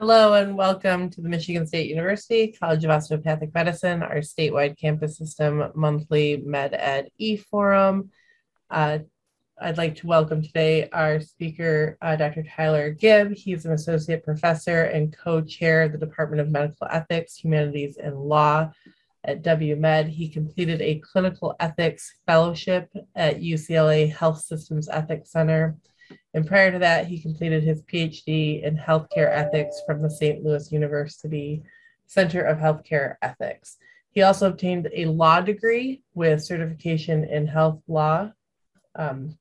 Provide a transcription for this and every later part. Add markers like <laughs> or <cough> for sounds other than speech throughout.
Hello and welcome to the Michigan State University College of Osteopathic Medicine, our statewide campus system monthly Med Ed e-forum. Uh, I'd like to welcome today our speaker, uh, Dr. Tyler Gibb. He's an associate professor and co-chair of the Department of Medical Ethics, Humanities, and Law at WMed. He completed a clinical ethics fellowship at UCLA Health Systems Ethics Center and prior to that, he completed his PhD in healthcare ethics from the St. Louis University Center of Healthcare Ethics. He also obtained a law degree with certification in health law, um,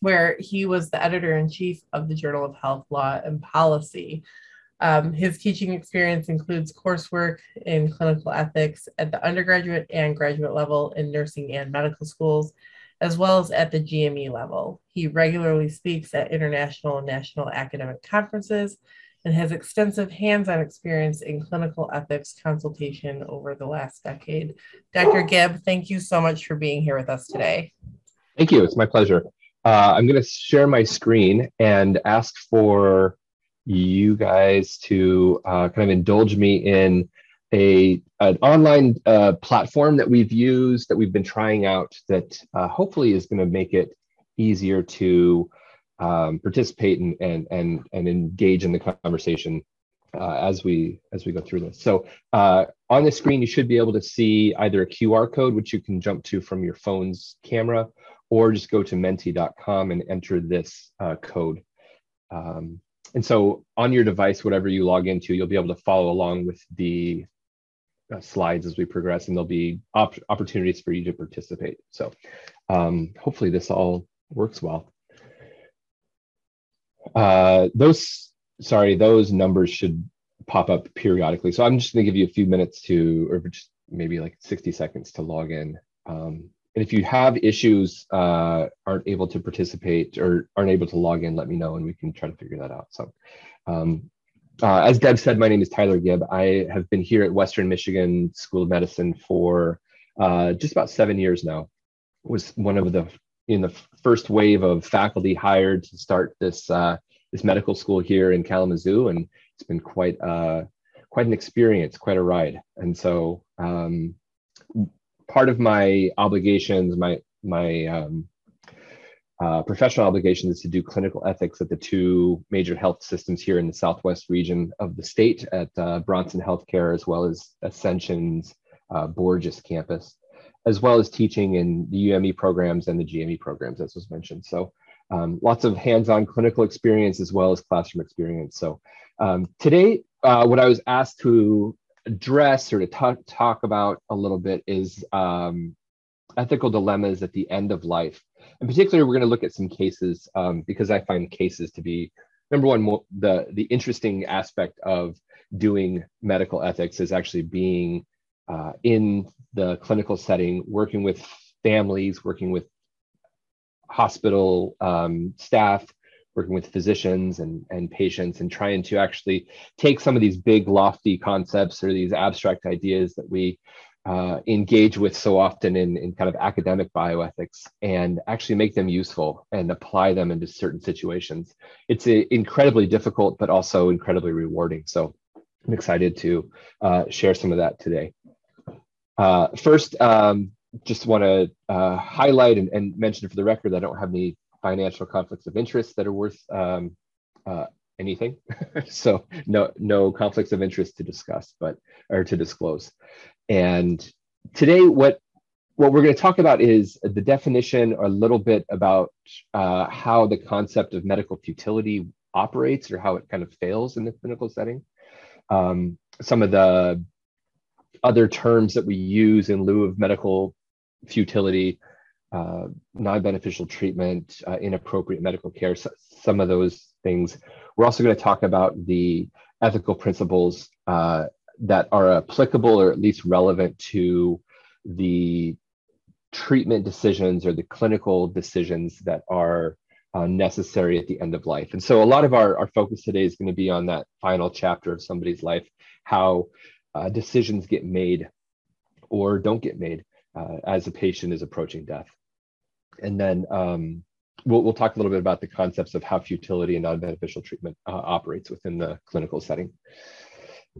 where he was the editor in chief of the Journal of Health Law and Policy. Um, his teaching experience includes coursework in clinical ethics at the undergraduate and graduate level in nursing and medical schools, as well as at the GME level. He regularly speaks at international and national academic conferences and has extensive hands on experience in clinical ethics consultation over the last decade. Dr. Gibb, thank you so much for being here with us today. Thank you. It's my pleasure. Uh, I'm going to share my screen and ask for you guys to uh, kind of indulge me in a an online uh, platform that we've used that we've been trying out that uh, hopefully is going to make it easier to um, participate and, and and and engage in the conversation uh, as we as we go through this. So uh, on the screen, you should be able to see either a QR code, which you can jump to from your phone's camera, or just go to menti.com and enter this uh, code. Um, and so on your device, whatever you log into, you'll be able to follow along with the slides as we progress, and there'll be op opportunities for you to participate. So um, hopefully this all works well. Uh, those, sorry, those numbers should pop up periodically. So I'm just gonna give you a few minutes to, or just maybe like 60 seconds to log in. Um, and if you have issues, uh, aren't able to participate or aren't able to log in, let me know and we can try to figure that out. So um, uh, as Deb said, my name is Tyler Gibb. I have been here at Western Michigan School of Medicine for uh, just about seven years now. Was one of the in the first wave of faculty hired to start this uh, this medical school here in Kalamazoo, and it's been quite uh, quite an experience, quite a ride. And so, um, part of my obligations, my my um, uh, professional obligation is to do clinical ethics at the two major health systems here in the southwest region of the state at uh, Bronson Healthcare, as well as Ascension's uh, Borgess campus, as well as teaching in the UME programs and the GME programs, as was mentioned. So um, lots of hands-on clinical experience as well as classroom experience. So um, today, uh, what I was asked to address or to talk, talk about a little bit is um, ethical dilemmas at the end of life. And particularly, we're going to look at some cases um, because I find cases to be number one. More, the the interesting aspect of doing medical ethics is actually being uh, in the clinical setting, working with families, working with hospital um, staff, working with physicians and, and patients, and trying to actually take some of these big, lofty concepts or these abstract ideas that we uh, engage with so often in, in kind of academic bioethics and actually make them useful and apply them into certain situations. It's a, incredibly difficult, but also incredibly rewarding. So I'm excited to uh, share some of that today. Uh, first, um, just want to uh, highlight and, and, mention for the record that I don't have any financial conflicts of interest that are worth um, uh, anything. <laughs> so no no conflicts of interest to discuss, but or to disclose. And today, what what we're going to talk about is the definition a little bit about uh, how the concept of medical futility operates or how it kind of fails in the clinical setting. Um, some of the other terms that we use in lieu of medical futility, uh, non-beneficial treatment, uh, inappropriate medical care, so, some of those things. We're also going to talk about the ethical principles uh, that are applicable or at least relevant to the treatment decisions or the clinical decisions that are uh, necessary at the end of life. And so a lot of our, our focus today is going to be on that final chapter of somebody's life, how uh, decisions get made or don't get made uh, as a patient is approaching death. And then um, we'll, we'll talk a little bit about the concepts of how futility and non-beneficial treatment uh, operates within the clinical setting.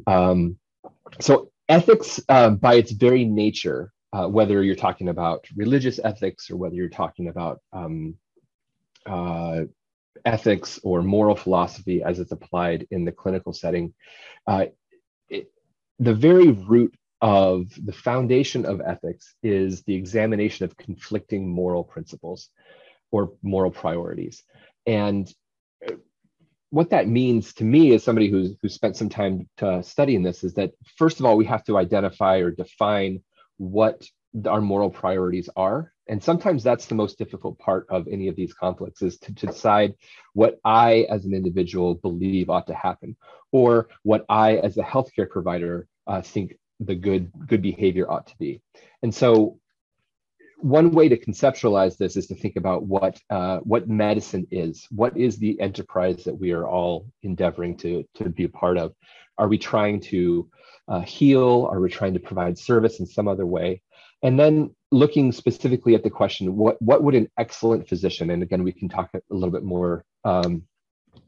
Um, so ethics, uh, by its very nature, uh, whether you're talking about religious ethics or whether you're talking about um, uh, ethics or moral philosophy as it's applied in the clinical setting, uh, it, the very root of the foundation of ethics is the examination of conflicting moral principles or moral priorities. And uh, what that means to me as somebody who's, who spent some time studying this is that first of all, we have to identify or define what our moral priorities are. And sometimes that's the most difficult part of any of these conflicts is to, to decide what I as an individual believe ought to happen, or what I as a healthcare provider uh, think the good good behavior ought to be. And so one way to conceptualize this is to think about what uh, what medicine is. What is the enterprise that we are all endeavoring to to be a part of? Are we trying to uh, heal? Are we trying to provide service in some other way? And then looking specifically at the question, what what would an excellent physician? And again, we can talk a little bit more um,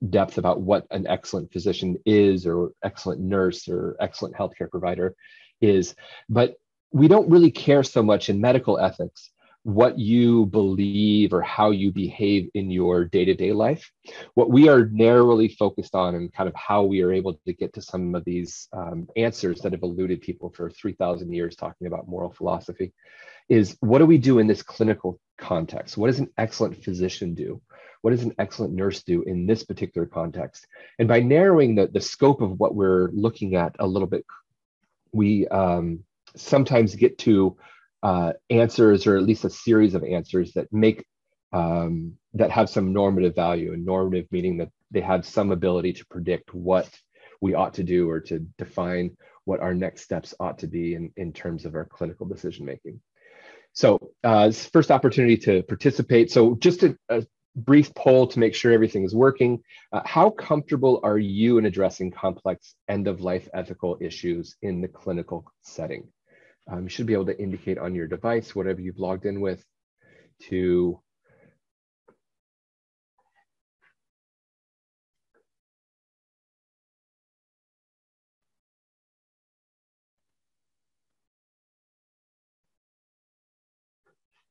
depth about what an excellent physician is, or excellent nurse, or excellent healthcare provider is. But we don't really care so much in medical ethics what you believe or how you behave in your day-to-day life. What we are narrowly focused on and kind of how we are able to get to some of these um, answers that have eluded people for 3000 years talking about moral philosophy is what do we do in this clinical context? What does an excellent physician do? What does an excellent nurse do in this particular context? And by narrowing the, the scope of what we're looking at a little bit we um, sometimes get to uh, answers or at least a series of answers that make um, that have some normative value and normative meaning that they have some ability to predict what we ought to do or to define what our next steps ought to be in, in terms of our clinical decision making. So uh, first opportunity to participate. So just a, a brief poll to make sure everything is working. Uh, how comfortable are you in addressing complex end of life ethical issues in the clinical setting? Um, you should be able to indicate on your device, whatever you've logged in with, to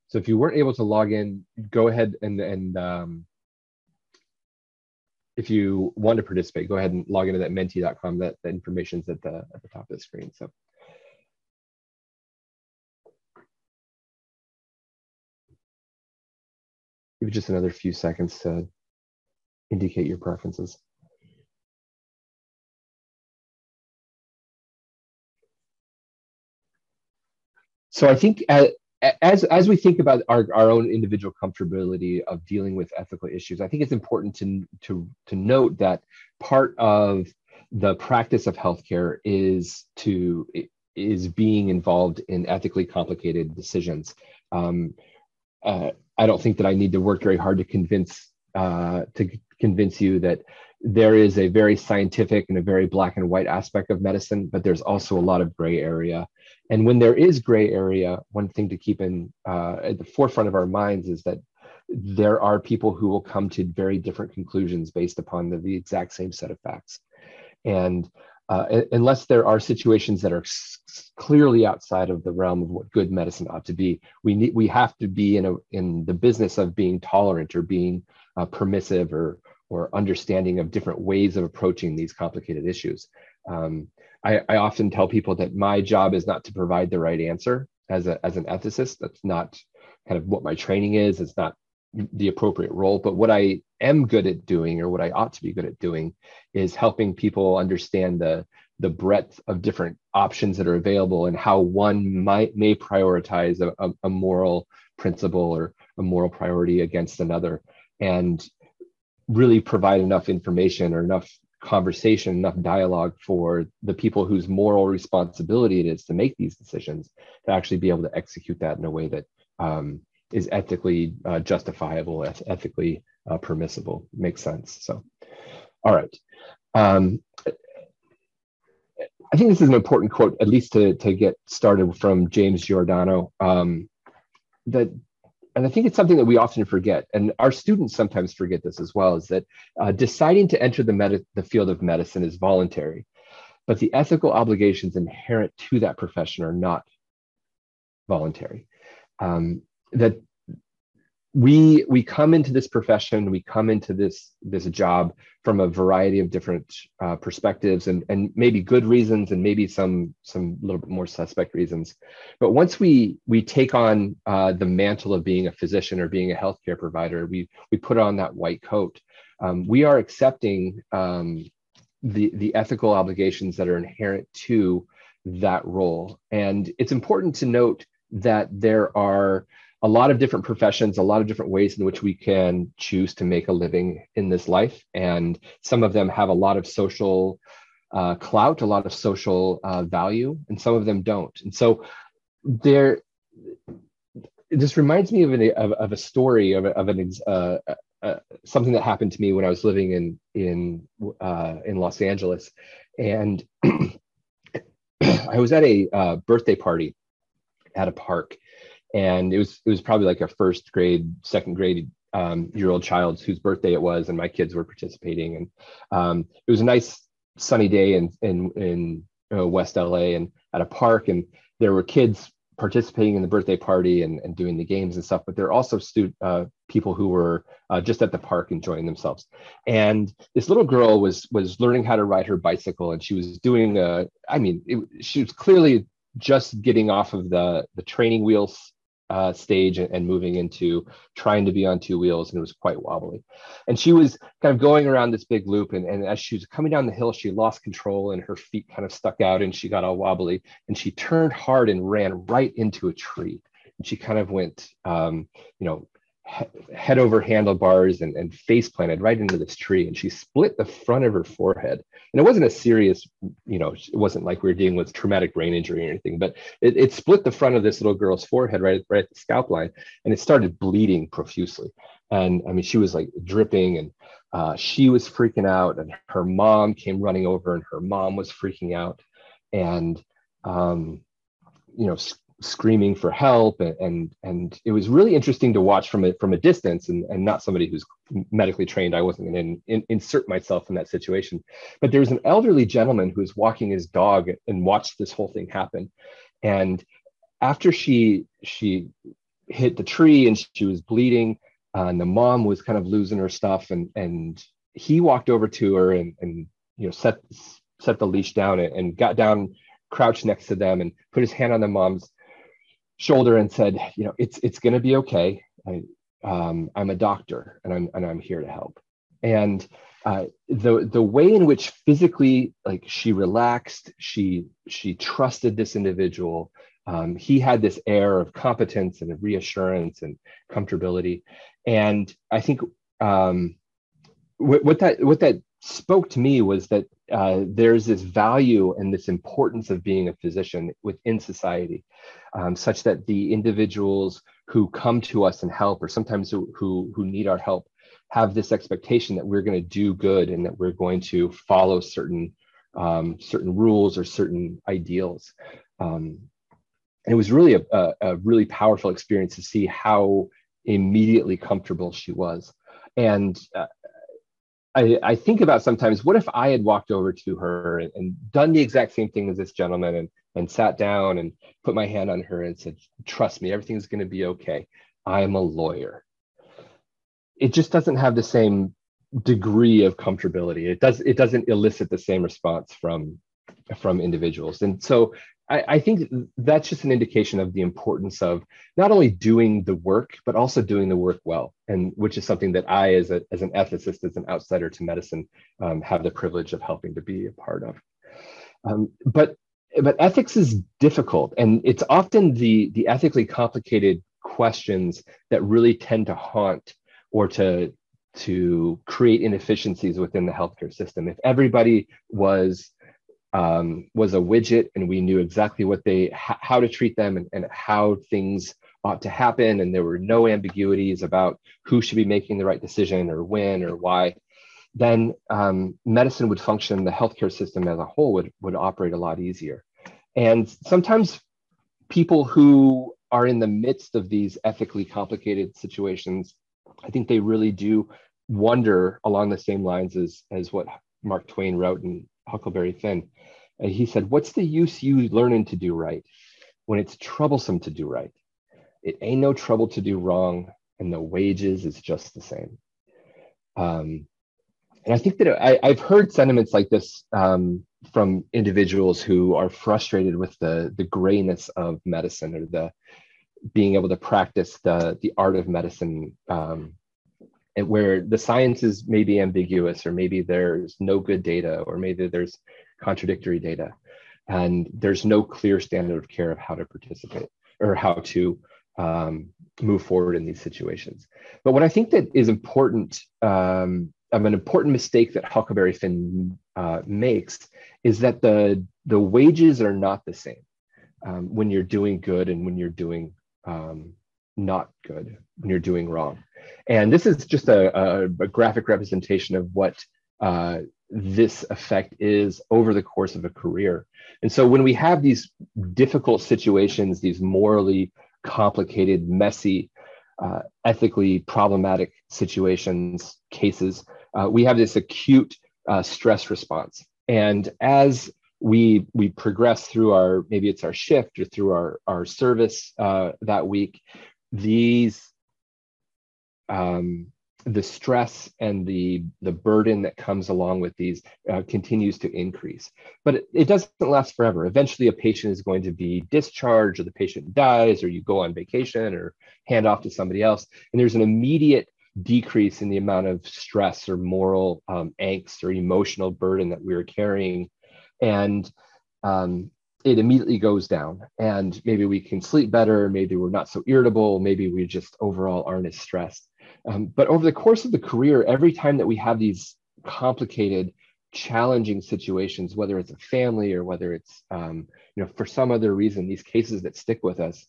So if you weren't able to log in, go ahead and, and um, if you want to participate, go ahead and log into that menti.com. That, that information is at the, at the top of the screen. So. Give just another few seconds to indicate your preferences. So I think as, as, we think about our, our own individual comfortability of dealing with ethical issues, I think it's important to, to, to note that part of the practice of healthcare is to is being involved in ethically complicated decisions. Um, uh, I don't think that I need to work very hard to convince uh, to convince you that there is a very scientific and a very black and white aspect of medicine, but there's also a lot of gray area. And when there is gray area, one thing to keep in uh, at the forefront of our minds is that there are people who will come to very different conclusions based upon the, the exact same set of facts. And uh, unless there are situations that are clearly outside of the realm of what good medicine ought to be, we need we have to be in a in the business of being tolerant or being uh, permissive or or understanding of different ways of approaching these complicated issues. Um, I, I often tell people that my job is not to provide the right answer as a as an ethicist. That's not kind of what my training is. It's not the appropriate role. But what I am good at doing, or what I ought to be good at doing, is helping people understand the the breadth of different options that are available and how one might may prioritize a, a, moral principle or a moral priority against another, and really provide enough information or enough conversation, enough dialogue for the people whose moral responsibility it is to make these decisions to actually be able to execute that in a way that um, is ethically uh, justifiable, eth- ethically uh, permissible. Makes sense. So, all right. Um, I think this is an important quote, at least to, to get started from James Giordano. Um, that and I think it's something that we often forget, and our students sometimes forget this as well, is that uh, deciding to enter the, the field of medicine is voluntary, but the ethical obligations inherent to that profession are not voluntary. Um, that we we come into this profession we come into this this job from a variety of different uh, perspectives and and maybe good reasons and maybe some some little bit more suspect reasons. But once we we take on uh, the mantle of being a physician or being a healthcare provider we we put on that white coat. Um, we are accepting um, the the ethical obligations that are inherent to that role. And it's important to note that there are a lot of different professions, a lot of different ways in which we can choose to make a living in this life. And some of them have a lot of social uh, clout, a lot of social uh, value, and some of them don't. And so there, this reminds me of, an, of, of a story of, of an, uh, uh, something that happened to me when I was living in, in, uh, in Los Angeles. And <clears throat> I was at a uh, birthday party at a park and it was it was probably like a first grade, second grade um, year old child whose birthday it was, and my kids were participating, and um, it was a nice sunny day in in in uh, West LA and at a park, and there were kids participating in the birthday party and, and doing the games and stuff, but there are also stu- uh, people who were uh, just at the park enjoying themselves. And this little girl was was learning how to ride her bicycle, and she was doing. Uh, I mean, it, she was clearly just getting off of the the training wheels uh, stage and, moving into trying to be on two wheels and it was quite wobbly. And she was kind of going around this big loop and, and as she was coming down the hill she lost control and her feet kind of stuck out and she got all wobbly and she turned hard and ran right into a tree. And she kind of went um, you know head over handlebars and, and face planted right into this tree and she split the front of her forehead. And it wasn't a serious you know it wasn't like we were dealing with traumatic brain injury or anything but it, it split the front of this little girl's forehead right, right at the scalp line and it started bleeding profusely. And i mean she was like dripping and uh, she was freaking out and her mom came running over and her mom was freaking out. And um, you know screaming for help and, and it was really interesting to watch from a from a distance and, and not somebody who's medically trained. I wasn't going to in, insert myself in that situation. But there was an elderly gentleman who was walking his dog and watched this whole thing happen. And after she she hit the tree and she was bleeding uh, and the mom was kind of losing her stuff and and he walked over to her and and you know set set the leash down and, and got down crouched next to them and put his hand on the mom's shoulder and said, you know, it's it's going to be okay. I, um, I'm a doctor and I'm and I'm here to help. And uh, the the way in which physically, like she relaxed, she she trusted this individual. Um, he had this air of competence and reassurance and comfortability, and I think um, what, what that what that spoke to me was that uh, there's this value and this importance of being a physician within society, um, such that the individuals who come to us and help, or sometimes who, who, who need our help, have this expectation that we're going to do good and that we're going to follow certain um, certain rules or certain ideals. Um, and it was really a, a, a really powerful experience to see how immediately comfortable she was. And uh, I, I, think about sometimes what if I had walked over to her and, and, done the exact same thing as this gentleman and, and sat down and put my hand on her and said, Trust me, everything's going to be okay. I am a lawyer. It just doesn't have the same degree of comfortability. It does it doesn't elicit the same response from from individuals. And so I, I, think that's just an indication of the importance of not only doing the work, but also doing the work well, and which is something that I, as, a, as an ethicist, as an outsider to medicine, um, have the privilege of helping to be a part of. Um, but but ethics is difficult, and it's often the the ethically complicated questions that really tend to haunt or to to create inefficiencies within the healthcare system. If everybody was um, was a widget and we knew exactly what they how to treat them and, and how things ought to happen and there were no ambiguities about who should be making the right decision or when or why then um, medicine would function the healthcare system as a whole would, would operate a lot easier. And sometimes people who are in the midst of these ethically complicated situations, I think they really do wonder along the same lines as, as what Mark Twain wrote in Huckleberry Finn. And he said, What's the use you learning to do right when it's troublesome to do right? It ain't no trouble to do wrong, and the wages is just the same. Um, and I think that I, have heard sentiments like this um, from individuals who are frustrated with the the grayness of medicine or the being able to practice the the art of medicine um, where the science is maybe ambiguous or maybe there's no good data or maybe there's contradictory data. And there's no clear standard of care of how to participate or how to um, move forward in these situations. But what i think that is important um, of an important mistake that huckleberry finn uh, makes is that the the wages are not the same um, when you're doing good and when you're doing um, not good when you're doing wrong and this is just a, a, a graphic representation of what uh, this effect is over the course of a career. And so when we have these difficult situations, these morally complicated, messy, uh, ethically problematic situations, cases, uh, we have this acute uh, stress response. And as we we progress through our maybe it's our shift or through our our service uh, that week, these um, the stress and the the burden that comes along with these uh, continues to increase. But it, it, doesn't last forever. Eventually a patient is going to be discharged or the patient dies or you go on vacation or hand off to somebody else and there's an immediate decrease in the amount of stress or moral um, angst or emotional burden that we are carrying. And um, it immediately goes down and maybe we can sleep better. Maybe we're not so irritable. Maybe we just overall aren't as stressed. Um, but over the course of the career, every time that we have these complicated, challenging situations, whether it's a family or whether it's, um, you know, for some other reason, these cases that stick with us,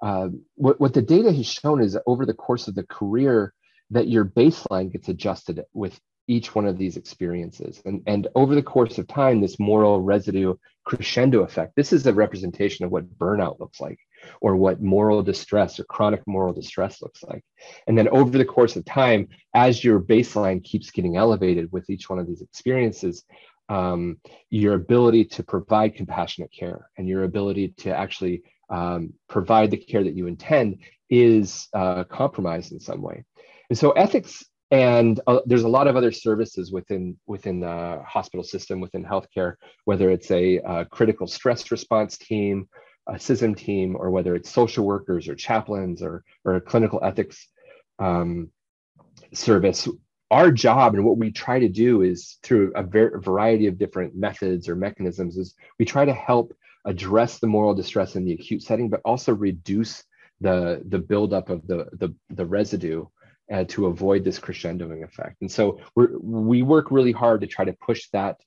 uh, what, what the data has shown is over the course of the career, that your baseline gets adjusted with each one of these experiences. And, and over the course of time, this moral residue crescendo effect, this is a representation of what burnout looks like or what moral distress or chronic moral distress looks like. And then over the course of time, as your baseline keeps getting elevated with each one of these experiences, um, your ability to provide compassionate care and your ability to actually um, provide the care that you intend is uh, compromised in some way. And so ethics and uh, there's a lot of other services within within the hospital system within healthcare whether it's a, a uh, critical stress response team a CISM team or whether it's social workers or chaplains or, or a clinical ethics um, service, our job and what we try to do is through a ver- variety of different methods or mechanisms is we try to help address the moral distress in the acute setting, but also reduce the, the buildup of the, the, the residue uh, to avoid this crescendoing effect. And so we work really hard to try to push that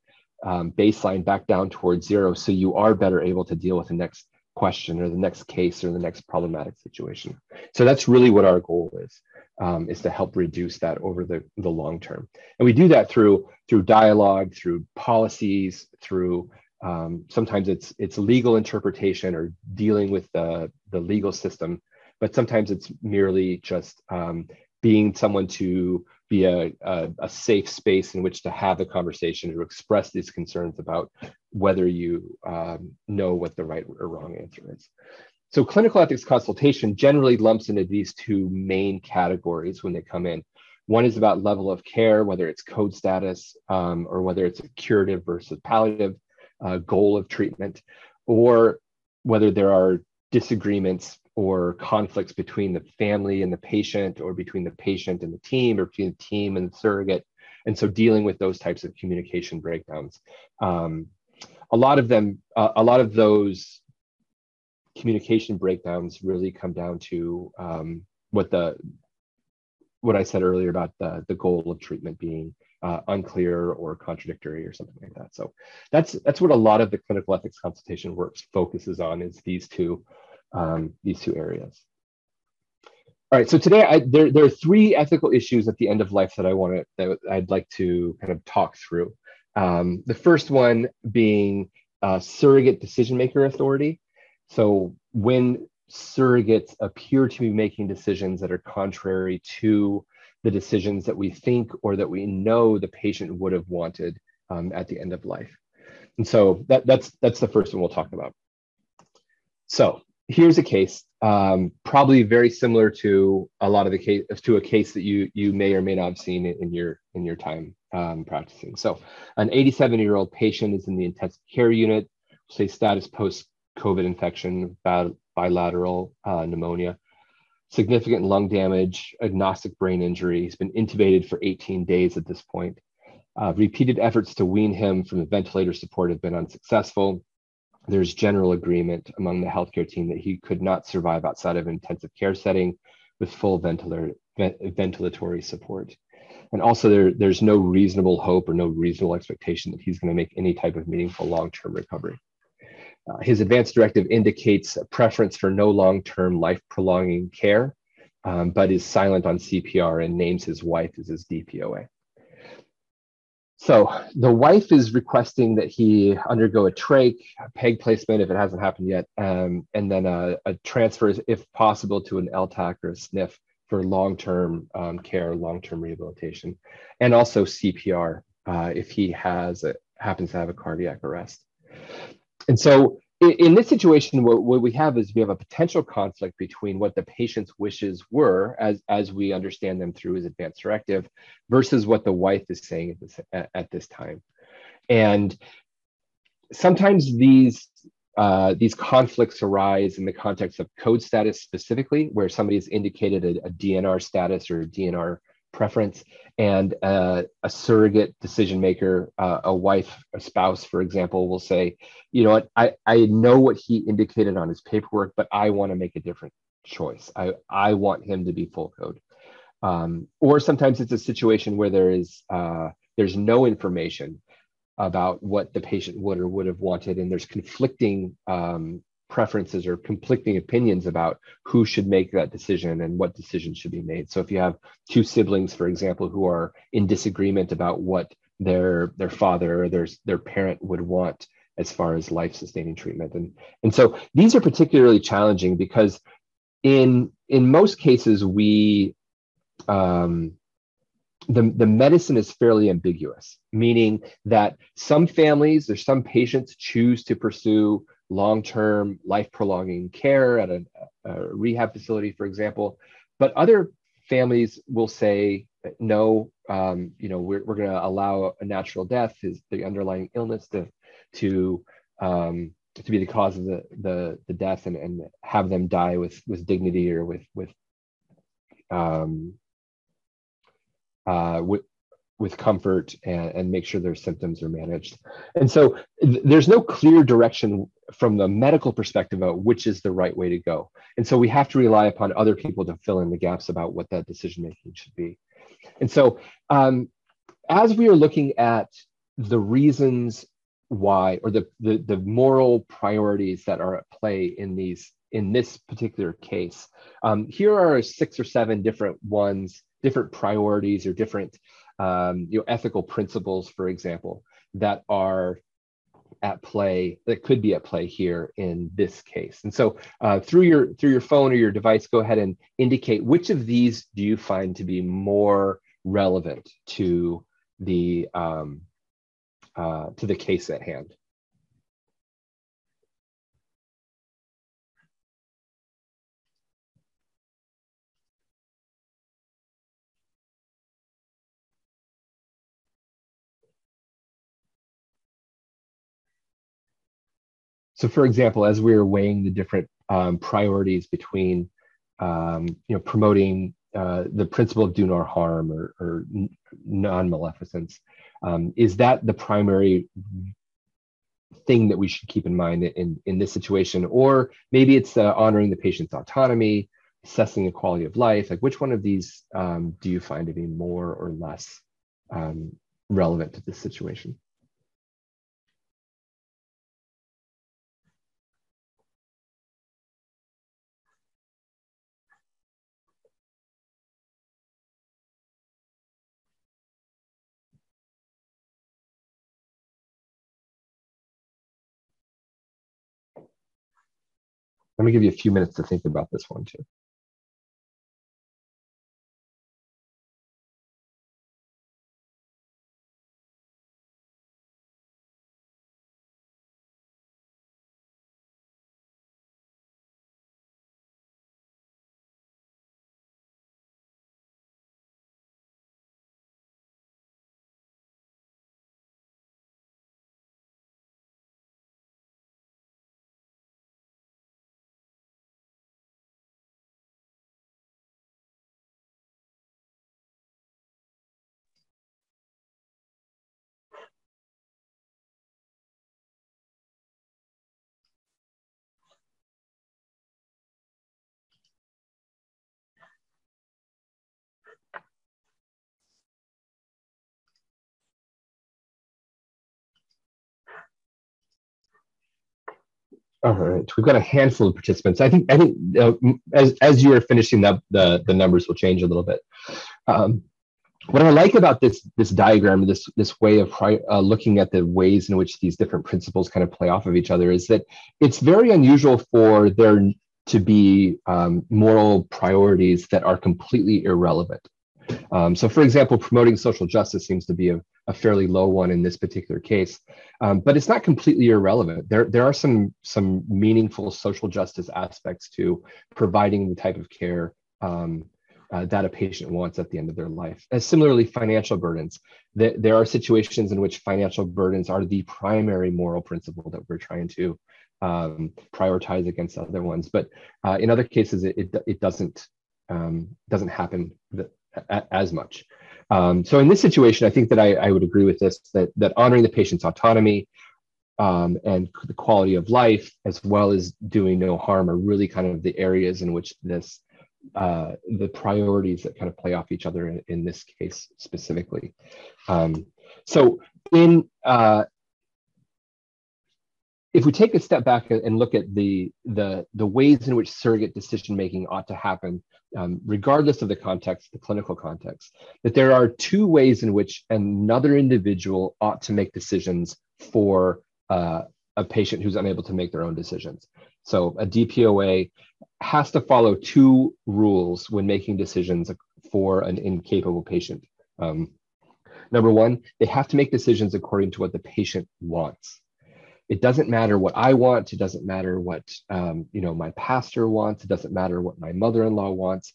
um, baseline back down towards zero so you are better able to deal with the next question or the next case or the next problematic situation. So that's really what our goal is, um, is to help reduce that over the, the long term. And we do that through through dialogue, through policies, through um, sometimes it's it's legal interpretation or dealing with the, the legal system, but sometimes it's merely just um, being someone to be a, a, a, safe space in which to have the conversation to express these concerns about whether you um, know what the right or wrong answer is. So clinical ethics consultation generally lumps into these two main categories when they come in. One is about level of care, whether it's code status um, or whether it's a curative versus palliative uh, goal of treatment, or whether there are disagreements or conflicts between the family and the patient or between the patient and the team or between the team and the surrogate. And so dealing with those types of communication breakdowns. Um, a lot of them uh, a lot of those communication breakdowns really come down to um, what the what i said earlier about the, the goal of treatment being uh, unclear or contradictory or something like that. So that's that's what a lot of the clinical ethics consultation works focuses on is these two um, these two areas. All right, so today I, there, there are three ethical issues at the end of life that I want to that I'd like to kind of talk through. Um, the first one being uh, surrogate decision maker authority. So when surrogates appear to be making decisions that are contrary to the decisions that we think or that we know the patient would have wanted um, at the end of life. And so that, that's, that's the first one we'll talk about. So here's a case, um, probably very similar to a lot of the case to a case that you you may or may not have seen in your in your time um, practicing. So, an 87 year old patient is in the intensive care unit. Say status post COVID infection, bilateral uh, pneumonia, significant lung damage, anoxic brain injury. He's been intubated for 18 days at this point. Uh, repeated efforts to wean him from the ventilator support have been unsuccessful there's general agreement among the healthcare team that he could not survive outside of intensive care setting with full ventilator, ventilatory support. And also, there, there's no reasonable hope or no reasonable expectation that he's going to make any type of meaningful long term recovery. Uh, his advance directive indicates a preference for no long term life prolonging care, um, but is silent on CPR and names his wife as his DPOA. So the wife is requesting that he undergo a trach, a peg placement if it hasn't happened yet, um, and then a, a, transfer, if possible, to an LTAC or a SNF for long-term um, care, long-term rehabilitation, and also CPR uh, if he has a, happens to have a cardiac arrest. And so in this situation, what, what, we have is we have a potential conflict between what the patient's wishes were, as, as we understand them through his advance directive, versus what the wife is saying at this, at, at this time. And sometimes these uh, these conflicts arise in the context of code status specifically, where somebody has indicated a, a DNR status or a DNR preference and uh, a surrogate decision maker uh, a wife a spouse for example will say you know what? I, I know what he indicated on his paperwork but i want to make a different choice. I, I want him to be full code. Um, or sometimes it's a situation where there is uh, there's no information about what the patient would or would have wanted and there's conflicting um, preferences or conflicting opinions about who should make that decision and what decision should be made. So if you have two siblings, for example, who are in disagreement about what their their father or their their parent would want as far as life sustaining treatment and and so these are particularly challenging because in in most cases we um, the, the medicine is fairly ambiguous, meaning that some families or some patients choose to pursue long-term life prolonging care at a, a, rehab facility for example. But other families will say no um, you know we're, we're going to allow a natural death is the underlying illness to to um, to be the cause of the the, the death and, and have them die with with dignity or with with um, uh, with, with comfort and, and make sure their symptoms are managed. And so th- there's no clear direction from the medical perspective about which is the right way to go. And so we have to rely upon other people to fill in the gaps about what that decision making should be. And so um, as we are looking at the reasons why or the, the, the moral priorities that are at play in these in this particular case um, here are six or seven different ones different priorities or different um, you know, ethical principles, for example, that are at play that could be at play here in this case. And so uh, through your through your phone or your device, go ahead and indicate which of these do you find to be more relevant to the um, uh, to the case at hand. So, for example, as we were weighing the different um, priorities between, um, you know, promoting uh, the principle of do no harm or, or non-maleficence, um, is that the primary thing that we should keep in mind in, in this situation? Or maybe it's uh, honoring the patient's autonomy, assessing the quality of life. Like, which one of these um, do you find to be more or less um, relevant to this situation? Let me give you a few minutes to think about this one too. All right, we've got a handful of participants. I think I think uh, as as you are finishing up, the the numbers will change a little bit. Um, what I like about this this diagram, this this way of uh, looking at the ways in which these different principles kind of play off of each other, is that it's very unusual for there to be um, moral priorities that are completely irrelevant. Um, so, for example, promoting social justice seems to be a, a fairly low one in this particular case, um, but it's not completely irrelevant. There, there are some some meaningful social justice aspects to providing the type of care um, uh, that a patient wants at the end of their life. And similarly, financial burdens. There, there are situations in which financial burdens are the primary moral principle that we're trying to um, prioritize against other ones. But uh, in other cases, it, it, it doesn't um, doesn't happen as much. Um, so in this situation, I think that I, I, would agree with this, that, that honoring the patient's autonomy um, and the quality of life, as well as doing no harm are really kind of the areas in which this, uh, the priorities that kind of play off each other in, in this case specifically. Um, so in, uh, if we take a step back and look at the, the, the ways in which surrogate decision making ought to happen um, regardless of the context, the clinical context, that there are two ways in which another individual ought to make decisions for uh, a patient who's unable to make their own decisions. So a DPOA has to follow two rules when making decisions for an incapable patient. Um, number one, they have to make decisions according to what the patient wants it doesn't matter what I want. It doesn't matter what um, you know my pastor wants. It doesn't matter what my mother-in-law wants.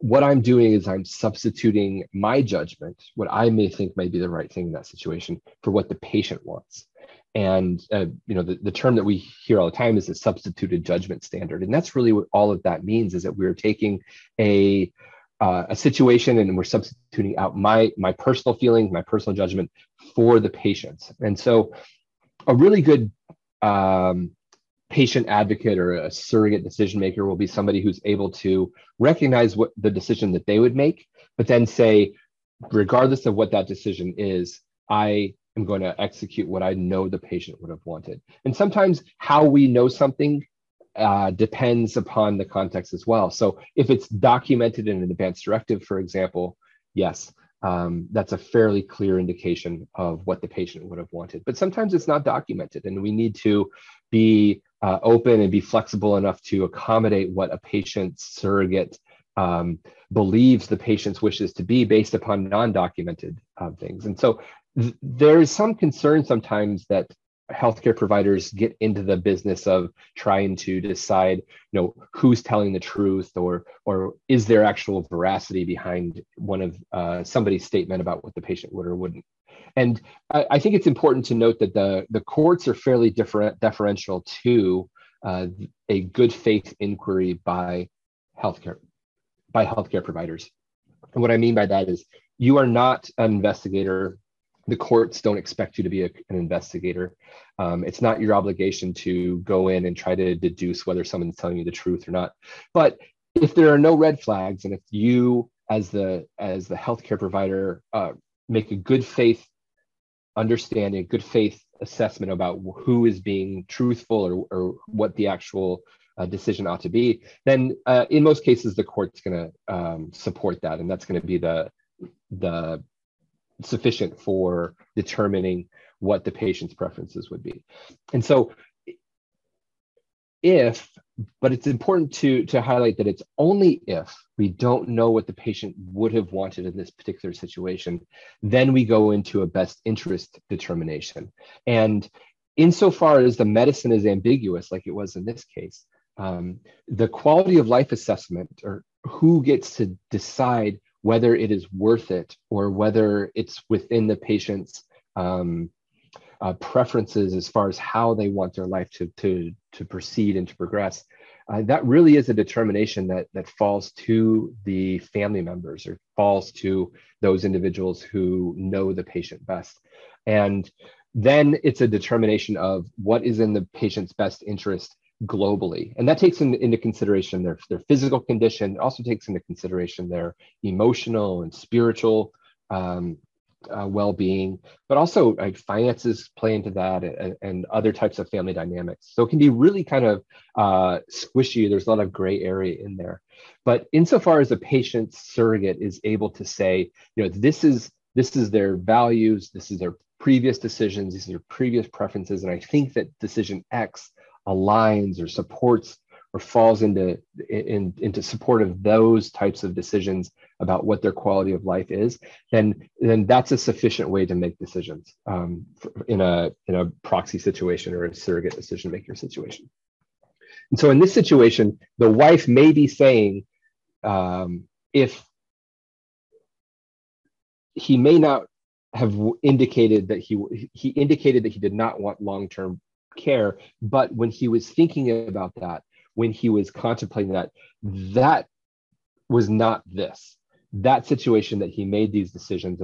What I'm doing is I'm substituting my judgment, what I may think may be the right thing in that situation, for what the patient wants. And uh, you know the, the term that we hear all the time is a substituted judgment standard, and that's really what all of that means is that we're taking a uh, a situation and we're substituting out my my personal feelings, my personal judgment for the patient's. And so a really good um, patient advocate or a surrogate decision maker will be somebody who's able to recognize what the decision that they would make, but then say, regardless of what that decision is, I am going to execute what I know the patient would have wanted. And sometimes how we know something uh, depends upon the context as well. So if it's documented in an advance directive, for example, yes, um, that's a fairly clear indication of what the patient would have wanted. But sometimes it's not documented, and we need to be uh, open and be flexible enough to accommodate what a patient's surrogate um, believes the patient's wishes to be based upon non-documented uh, things. And so th- there is some concern sometimes that healthcare providers get into the business of trying to decide you know who's telling the truth or or is there actual veracity behind one of uh, somebody's statement about what the patient would or wouldn't? And I, I, think it's important to note that the the courts are fairly different deferential to uh, a good faith inquiry by healthcare by healthcare providers. And what i mean by that is you are not an investigator the courts don't expect you to be a, an investigator. Um, it's not your obligation to go in and try to deduce whether someone's telling you the truth or not. But if there are no red flags, and if you, as the as the healthcare provider, uh, make a good faith understanding, good faith assessment about who is being truthful or, or what the actual uh, decision ought to be, then uh, in most cases the court's going to um, support that, and that's going to be the the sufficient for determining what the patient's preferences would be. And so if but it's important to, to highlight that it's only if we don't know what the patient would have wanted in this particular situation, then we go into a best interest determination. And insofar as the medicine is ambiguous, like it was in this case, um, the quality of life assessment or who gets to decide whether it is worth it or whether it's within the patient's um, uh, preferences as far as how they want their life to, to, to proceed and to progress. Uh, that really is a determination that, that falls to the family members or falls to those individuals who know the patient best. And then it's a determination of what is in the patient's best interest globally. And that takes in, into consideration their, their physical condition, it also takes into consideration their emotional and spiritual um, uh, well-being, but also like finances play into that and, and, other types of family dynamics. So it can be really kind of uh, squishy. There's a lot of gray area in there. But insofar as a patient surrogate is able to say, you know, this is this is their values, this is their previous decisions, these are previous preferences, and I think that decision X aligns or supports or falls into in, into support of those types of decisions about what their quality of life is, then then that's a sufficient way to make decisions um, in a in a proxy situation or a surrogate decision maker situation. And so in this situation, the wife may be saying, um, if he may not have indicated that he he indicated that he did not want long term care, but when he was thinking about that, when he was contemplating that, that was not this. That situation that he made these decisions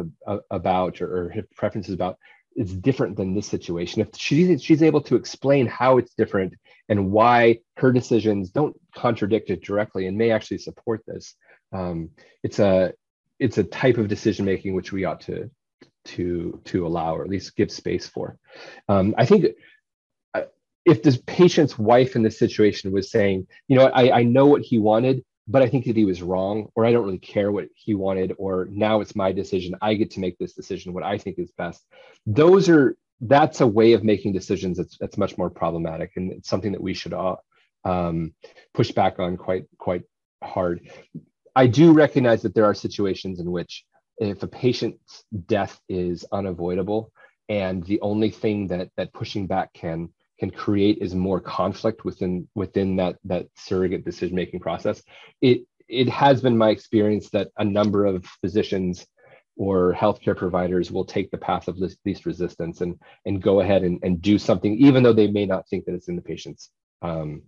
about or, or his preferences about is different than this situation. If she's, she's able to explain how it's different and why her decisions don't contradict it directly and may actually support this, um, it's a it's a type of decision making which we ought to to to allow or at least give space for. Um, I think if this patient's wife in this situation was saying, you know, I, I know what he wanted, but I think that he was wrong, or I don't really care what he wanted, or now it's my decision. I get to make this decision, what I think is best. Those are that's a way of making decisions that's that's much more problematic, and it's something that we should all um, push back on quite quite hard. I do recognize that there are situations in which if a patient's death is unavoidable, and the only thing that that pushing back can can create is more conflict within within that that surrogate decision making process. It it has been my experience that a number of physicians or healthcare providers will take the path of least resistance and and go ahead and, and do something even though they may not think that it's in the patient's um,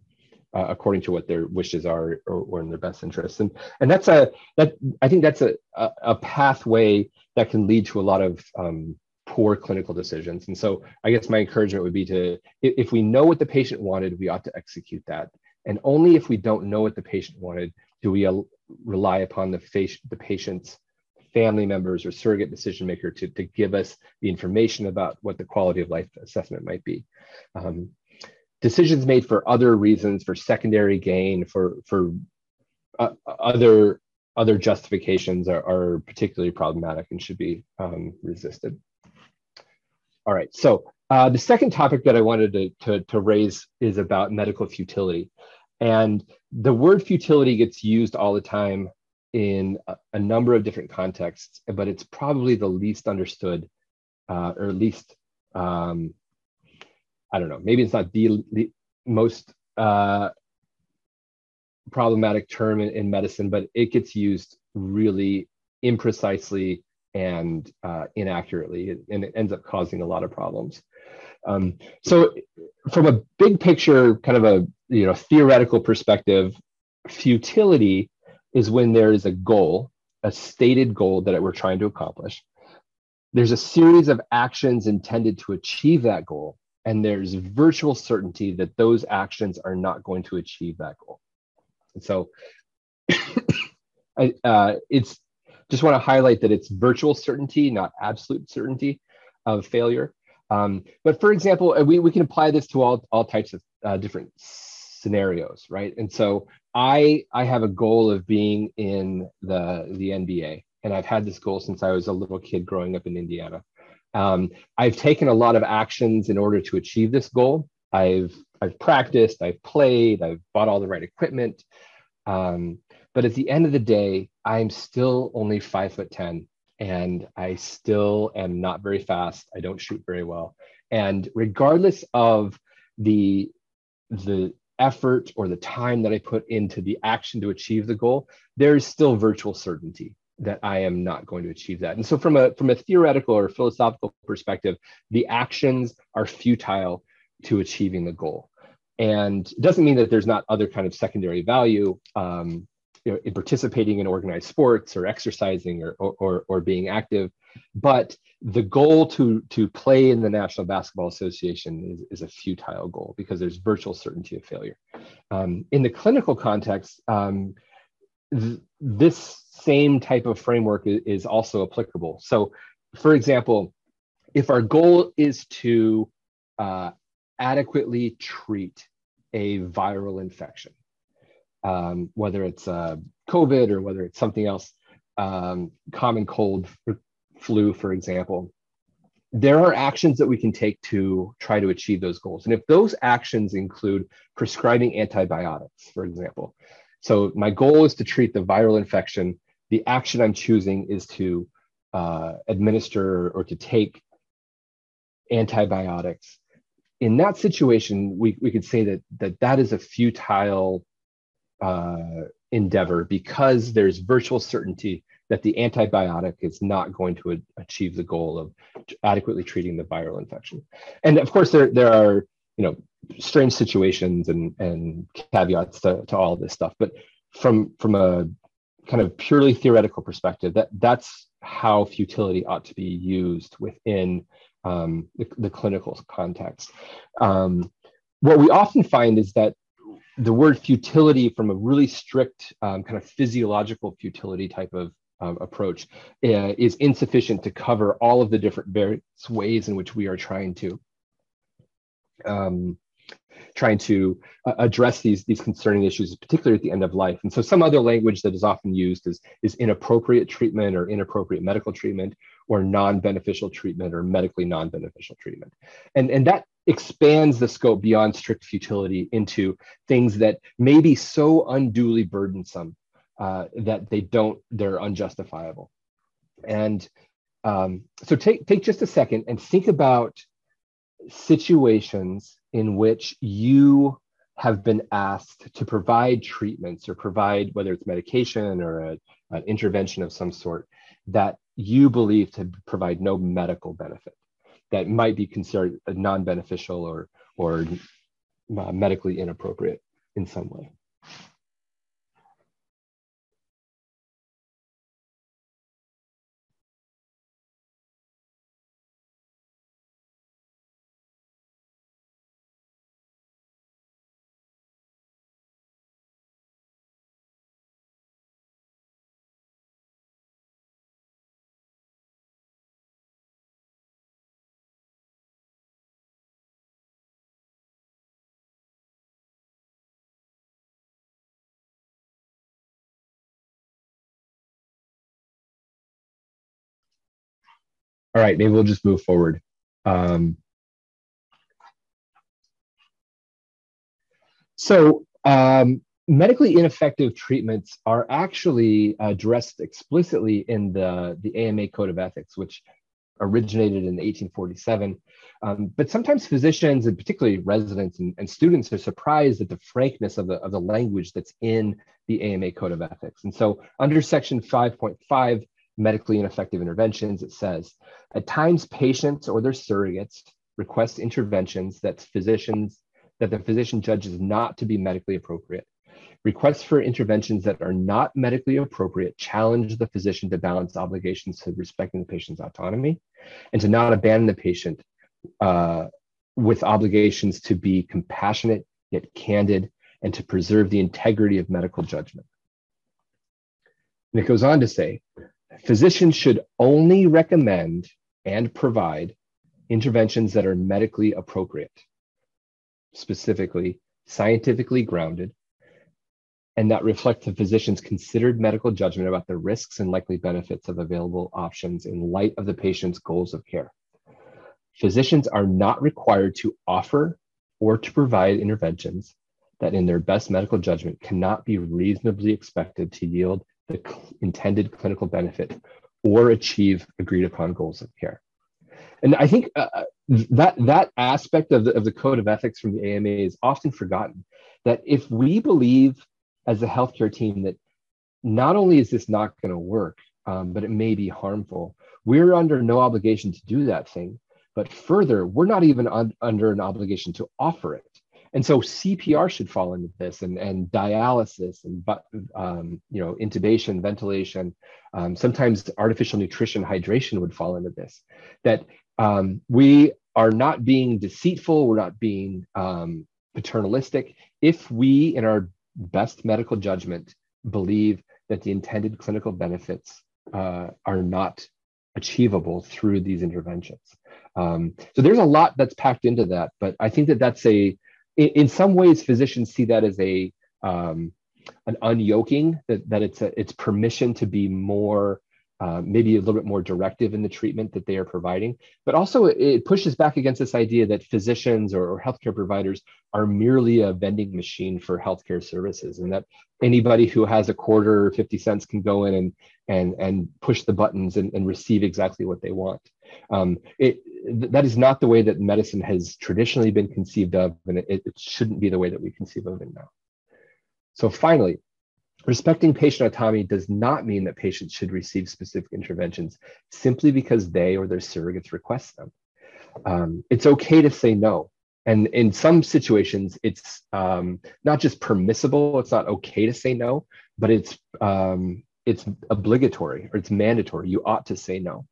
uh, according to what their wishes are or, or, in their best interests. And and that's a that i think that's a a, a pathway that can lead to a lot of um, poor clinical decisions. And so I guess my encouragement would be to, if we know what the patient wanted, we ought to execute that. And only if we don't know what the patient wanted, do we rely upon the, the patient's family members or surrogate decision maker to, to give us the information about what the quality of life assessment might be. Um, decisions made for other reasons, for secondary gain, for, for uh, other, other justifications are, are particularly problematic and should be um, resisted. All right, so uh, the second topic that I wanted to, to, to raise is about medical futility. And the word futility gets used all the time in a, a number of different contexts, but it's probably the least understood uh, or least, um, I don't know, maybe it's not the, the most uh, problematic term in, in medicine, but it gets used really imprecisely and uh, inaccurately, and it ends up causing a lot of problems. Um, so, from a big picture, kind of a you know theoretical perspective, futility is when there is a goal, a stated goal that we're trying to accomplish. There's a series of actions intended to achieve that goal, and there's virtual certainty that those actions are not going to achieve that goal. And so, <coughs> I, uh, it's just want to highlight that it's virtual certainty, not absolute certainty of failure. Um, but for example, uh, we, we can apply this to all, all types of uh, different scenarios, right? And so I, I have a goal of being in the, the NBA, and I've had this goal since I was a little kid growing up in Indiana. Um, I've taken a lot of actions in order to achieve this goal, I've I've practiced, I've played, I've bought all the right equipment. Um, but at the end of the day, I'm still only five foot 10 and I still am not very fast. I don't shoot very well. And regardless of the, the effort or the time that I put into the action to achieve the goal, there is still virtual certainty that I am not going to achieve that. And so from a from a theoretical or philosophical perspective, the actions are futile to achieving the goal. And it doesn't mean that there's not other kind of secondary value um, you know, in participating in organized sports or exercising or, or, or being active. But the goal to, to play in the National Basketball Association is, is a futile goal because there's virtual certainty of failure. Um, in the clinical context, um, th- this same type of framework is, is also applicable. So, for example, if our goal is to uh, adequately treat a viral infection, um, whether it's uh, COVID or whether it's something else, um, common cold, flu, for example, there are actions that we can take to try to achieve those goals. And if those actions include prescribing antibiotics, for example, so my goal is to treat the viral infection, the action I'm choosing is to uh, administer or to take antibiotics. In that situation, we, we could say that, that that is a futile uh, endeavor because there's virtual certainty that the antibiotic is not going to achieve the goal of adequately treating the viral infection. And of course, there, there are you know strange situations and, and caveats to, to all this stuff. But from from a kind of purely theoretical perspective, that that's how futility ought to be used within um, the, the, clinical context. Um, what we often find is that the word futility from a really strict um, kind of physiological futility type of um, approach uh, is insufficient to cover all of the different various ways in which we are trying to um, trying to uh, address these these concerning issues, particularly at the end of life. And so, some other language that is often used is is inappropriate treatment or inappropriate medical treatment or non-beneficial treatment or medically non-beneficial treatment, and and that expands the scope beyond strict futility into things that may be so unduly burdensome uh, that they don't they're unjustifiable. And um, so take take just a second and think about situations in which you have been asked to provide treatments or provide whether it's medication or a, an intervention of some sort that you believe to provide no medical benefit that might be considered non-beneficial or or uh, medically inappropriate in some way all right, maybe we'll just move forward. Um, so um, medically ineffective treatments are actually addressed explicitly in the, the AMA Code of Ethics, which originated in 1847. Um, but sometimes physicians and particularly residents and, and, students are surprised at the frankness of the, of the language that's in the AMA Code of Ethics. And so under section 5.5, medically ineffective interventions, it says at times patients or their surrogates request interventions that physicians that the physician judges not to be medically appropriate. Requests for interventions that are not medically appropriate challenge the physician to balance obligations to respecting the patient's autonomy and to not abandon the patient uh, with obligations to be compassionate yet candid and to preserve the integrity of medical judgment. And it goes on to say physicians should only recommend and provide interventions that are medically appropriate, specifically scientifically grounded, and that reflect the physician's considered medical judgment about the risks and likely benefits of available options in light of the patient's goals of care. Physicians are not required to offer, or to provide interventions that in their best medical judgment cannot be reasonably expected to yield the intended clinical benefit or achieve agreed upon goals of care. And I think uh, uh, that that aspect of the, of the code of ethics from the AMA is often forgotten. That if we believe as a healthcare team that not only is this not going to work, um, but it may be harmful, we're under no obligation to do that thing. But further, we're not even un- under an obligation to offer it. And so CPR should fall into this, and, and dialysis, and um, you know intubation, ventilation, um, sometimes artificial nutrition, hydration would fall into this. That um, we are not being deceitful, we're not being um, paternalistic. If we, in our best medical judgment, believe that the intended clinical benefits uh, are not achievable through these interventions. Um, so there's a lot that's packed into that, but I think that that's a in, some ways, physicians see that as a um, an unyoking that, that it's a, it's permission to be more uh, maybe a little bit more directive in the treatment that they are providing. But also, it pushes back against this idea that physicians or, or, healthcare providers are merely a vending machine for healthcare services, and that anybody who has a quarter or 50 cents can go in and, and, and push the buttons and, and receive exactly what they want. Um, it, that is not the way that medicine has traditionally been conceived of, and it, it shouldn't be the way that we conceive of it now. So finally, respecting patient autonomy does not mean that patients should receive specific interventions simply because they or their surrogates request them. Um, it's okay to say no. And in some situations, it's um, not just permissible, it's not okay to say no, but it's um, it's obligatory or it's mandatory. You ought to say no.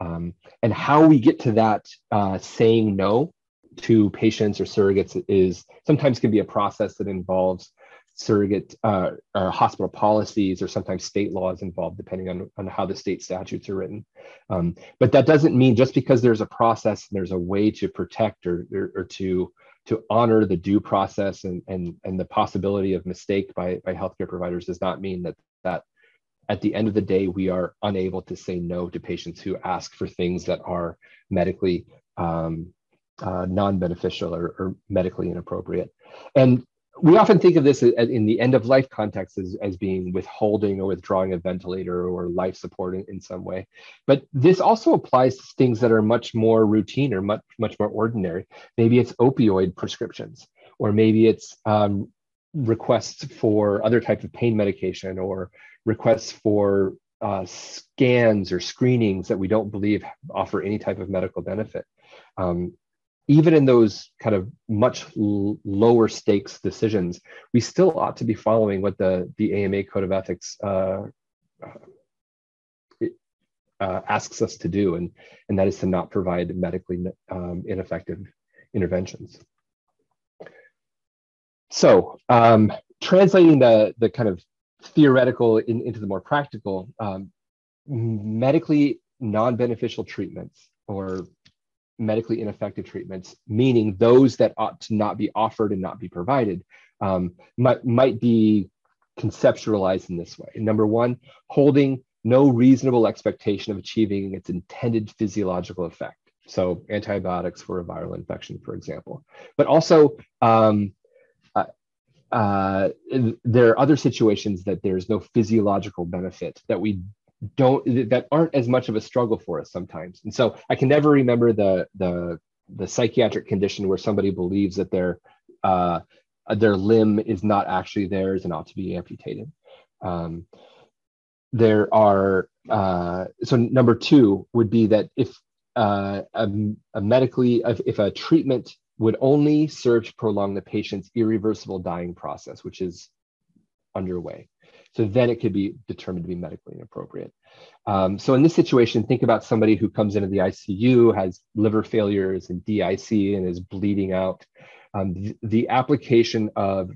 Um, and how we get to that uh, saying no to patients or surrogates is sometimes can be a process that involves surrogate uh, hospital policies or sometimes state laws involved, depending on, on how the state statutes are written. Um, but that doesn't mean just because there's a process and there's a way to protect or, or, or, to to honor the due process and, and, and the possibility of mistake by, by healthcare providers does not mean that that at the end of the day, we are unable to say no to patients who ask for things that are medically um, uh, non-beneficial or, or, medically inappropriate. And we often think of this in the end of life context as, as being withholding or withdrawing a ventilator or life support in, in some way. But this also applies to things that are much more routine or much, much more ordinary. Maybe it's opioid prescriptions, or maybe it's um, requests for other types of pain medication or requests for uh, scans or screenings that we don't believe offer any type of medical benefit. Um, even in those kind of much l- lower stakes decisions, we still ought to be following what the, the AMA Code of Ethics uh, uh, asks us to do, and, and that is to not provide medically um, ineffective interventions. So, um, translating the, the kind of theoretical in, into the more practical, um, medically non-beneficial treatments or medically ineffective treatments, meaning those that ought to not be offered and not be provided, um, might, might be conceptualized in this way. Number one, holding no reasonable expectation of achieving its intended physiological effect. So antibiotics for a viral infection, for example, but also um, uh, there are other situations that there's no physiological benefit that we don't that aren't as much of a struggle for us sometimes and so i can never remember the the the psychiatric condition where somebody believes that their uh, their limb is not actually theirs and ought to be amputated um, there are uh, so number two would be that if uh, a, a medically if, if a treatment would only serve to prolong the patient's irreversible dying process, which is underway. So then it could be determined to be medically inappropriate. Um, so in this situation, think about somebody who comes into the ICU, has liver failures and DIC and is bleeding out. Um, the, the, application of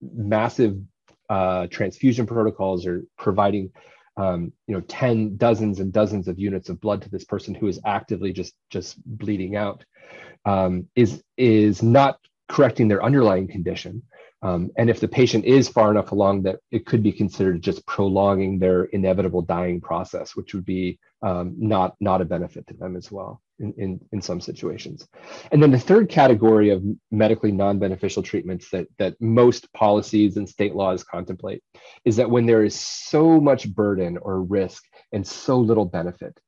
massive uh, transfusion protocols or providing um, you know 10 dozens and dozens of units of blood to this person who is actively just just bleeding out um, is is not correcting their underlying condition um, and if the patient is far enough along that it could be considered just prolonging their inevitable dying process which would be um, not not a benefit to them as well in, in, in some situations. And then the third category of medically non-beneficial treatments that, that most policies and state laws contemplate is that when there is so much burden or risk and so little benefit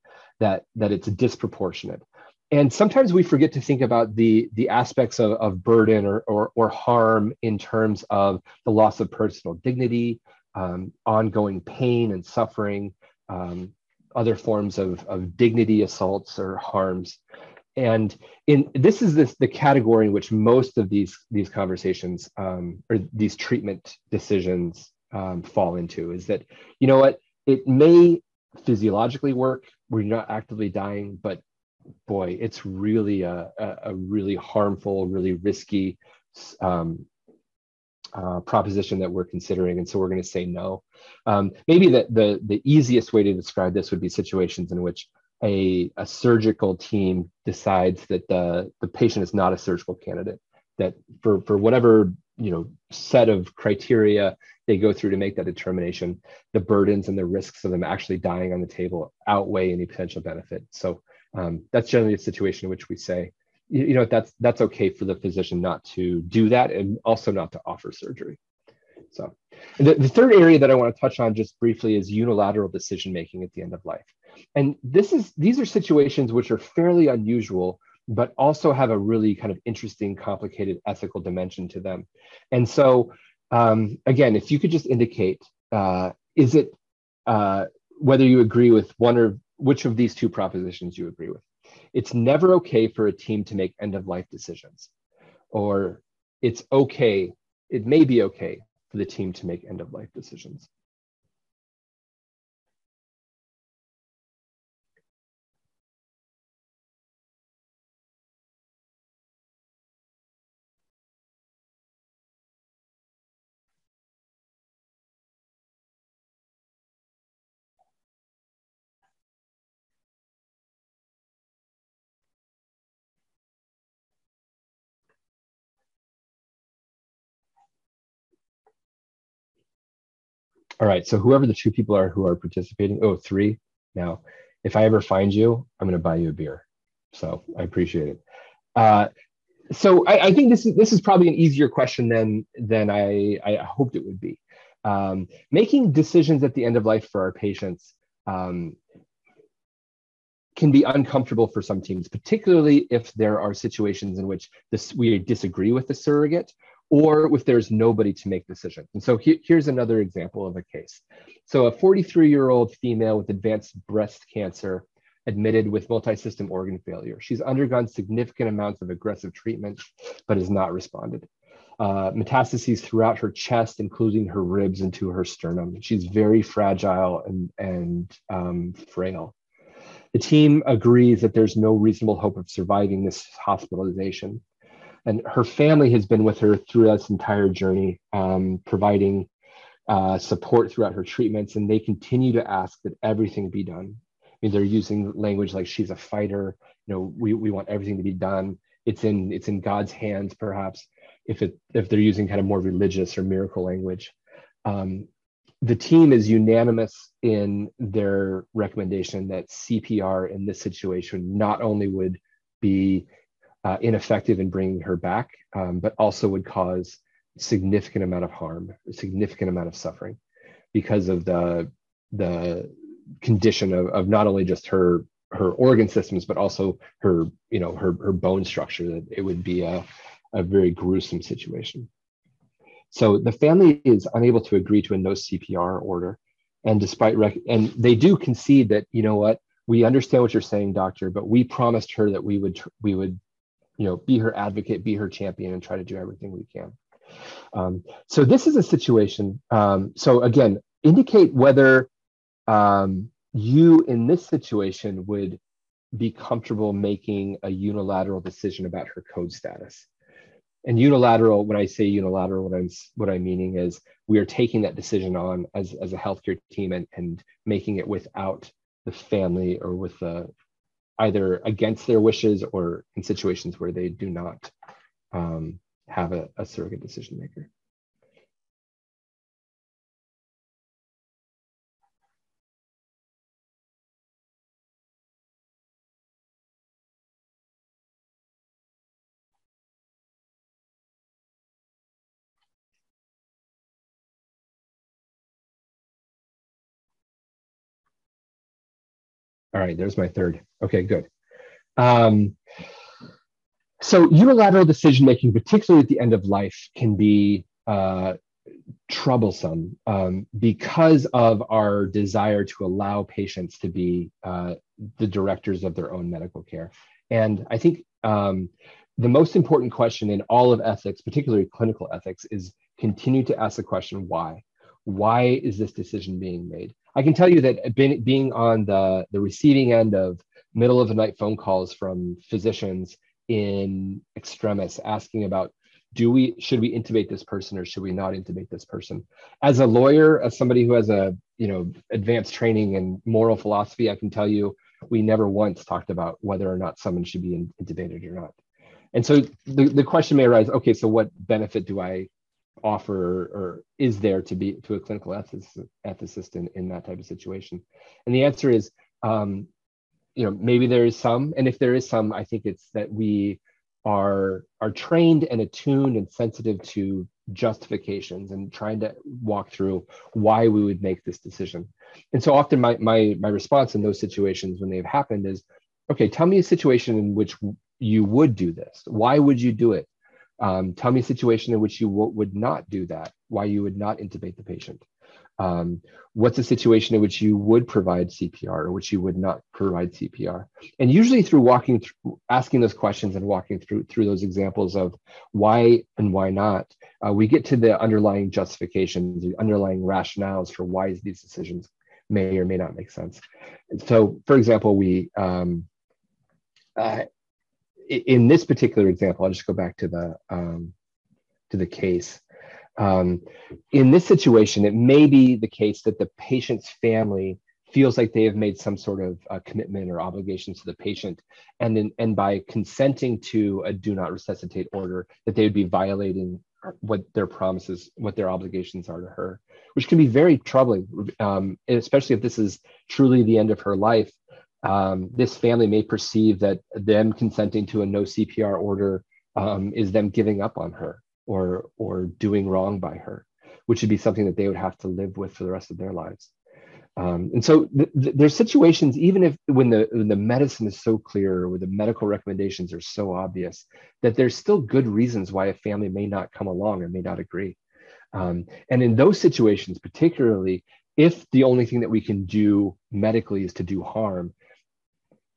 that, that it's disproportionate. And sometimes we forget to think about the, the aspects of, of burden or, or, or harm in terms of the loss of personal dignity, um, ongoing pain and suffering, um, other forms of, of dignity assaults or harms. And in this is this the category in which most of these these conversations um, or these treatment decisions um, fall into is that you know what it may physiologically work where you're not actively dying, but boy, it's really a, a, really harmful, really risky um, uh, proposition that we're considering, and so we're going to say no. Um, maybe the, the the easiest way to describe this would be situations in which a, a surgical team decides that the the patient is not a surgical candidate, that for for whatever you know set of criteria they go through to make that determination, the burdens and the risks of them actually dying on the table outweigh any potential benefit. So um, that's generally a situation in which we say you know that's that's okay for the physician not to do that and also not to offer surgery. So the, the third area that i want to touch on just briefly is unilateral decision making at the end of life. And this is these are situations which are fairly unusual but also have a really kind of interesting complicated ethical dimension to them. And so um, again if you could just indicate uh, is it uh, whether you agree with one or which of these two propositions you agree with it's never okay for a team to make end of life decisions, or it's okay, it may be okay for the team to make end of life decisions. All right. So whoever the two people are who are participating, oh, three. Now, if I ever find you, I'm going to buy you a beer. So I appreciate it. Uh, so I, I, think this is this is probably an easier question than than I, I hoped it would be. Um, making decisions at the end of life for our patients um, can be uncomfortable for some teams, particularly if there are situations in which this, we disagree with the surrogate or if there's nobody to make decisions. And so he, here's another example of a case. So a 43 year old female with advanced breast cancer admitted with multi-system organ failure. She's undergone significant amounts of aggressive treatment, but has not responded. Uh, metastases throughout her chest, including her ribs into her sternum. She's very fragile and, and um, frail. The team agrees that there's no reasonable hope of surviving this hospitalization and her family has been with her through this entire journey, um, providing uh, support throughout her treatments, and they continue to ask that everything be done. I mean, they're using language like she's a fighter. You know, we, we want everything to be done. It's in it's in God's hands, perhaps, if it if they're using kind of more religious or miracle language. Um, the team is unanimous in their recommendation that CPR in this situation not only would be uh, ineffective in bringing her back, um, but also would cause significant amount of harm, significant amount of suffering because of the the condition of, of not only just her her organ systems, but also her you know her her bone structure. That it would be a a very gruesome situation. So the family is unable to agree to a no CPR order, and despite rec- and they do concede that you know what we understand what you're saying, doctor, but we promised her that we would we would you know be her advocate be her champion and try to do everything we can. Um, so this is a situation um, so again indicate whether um, you in this situation would be comfortable making a unilateral decision about her code status. And unilateral when i say unilateral what i'm what i'm meaning is we are taking that decision on as, as a healthcare team and, and making it without the family or with the either against their wishes or in situations where they do not um, have a, a surrogate decision maker. All right, there's my third. Okay, good. Um, so unilateral decision making, particularly at the end of life, can be uh, troublesome um, because of our desire to allow patients to be uh, the directors of their own medical care. And I think um, the most important question in all of ethics, particularly clinical ethics, is continue to ask the question why? Why is this decision being made? I can tell you that being, on the, the receiving end of middle of the night phone calls from physicians in extremis asking about do we should we intubate this person or should we not intubate this person? As a lawyer as somebody who has a you know advanced training in moral philosophy i can tell you we never once talked about whether or not someone should be intubated or not. And so the, the question may arise okay so what benefit do i offer or is there to be to a clinical ethicist, ethicist in, in that type of situation? And the answer is um, you know maybe there is some. And if there is some i think it's that we are are trained and attuned and sensitive to justifications and trying to walk through why we would make this decision. And so often my my my response in those situations when they've happened is okay tell me a situation in which you would do this. Why would you do it um, tell me a situation in which you w- would not do that why you would not intubate the patient um, what's a situation in which you would provide CPR or which you would not provide CPR? And usually through walking through, asking those questions and walking through through those examples of why and why not, uh, we get to the underlying justifications, the underlying rationales for why these decisions may or may not make sense. So, for example, we um, uh, in this particular example, I'll just go back to the um, to the case. Um, in this situation, it may be the case that the patient's family feels like they have made some sort of uh, commitment or obligation to the patient, and then and by consenting to a do not resuscitate order, that they would be violating what their promises, what their obligations are to her, which can be very troubling, um, especially if this is truly the end of her life. Um, this family may perceive that them consenting to a no CPR order um, is them giving up on her or or doing wrong by her, which would be something that they would have to live with for the rest of their lives. Um, and so th- th- there's situations, even if when the when the medicine is so clear or the medical recommendations are so obvious, that there's still good reasons why a family may not come along or may not agree. Um, and in those situations, particularly if the only thing that we can do medically is to do harm,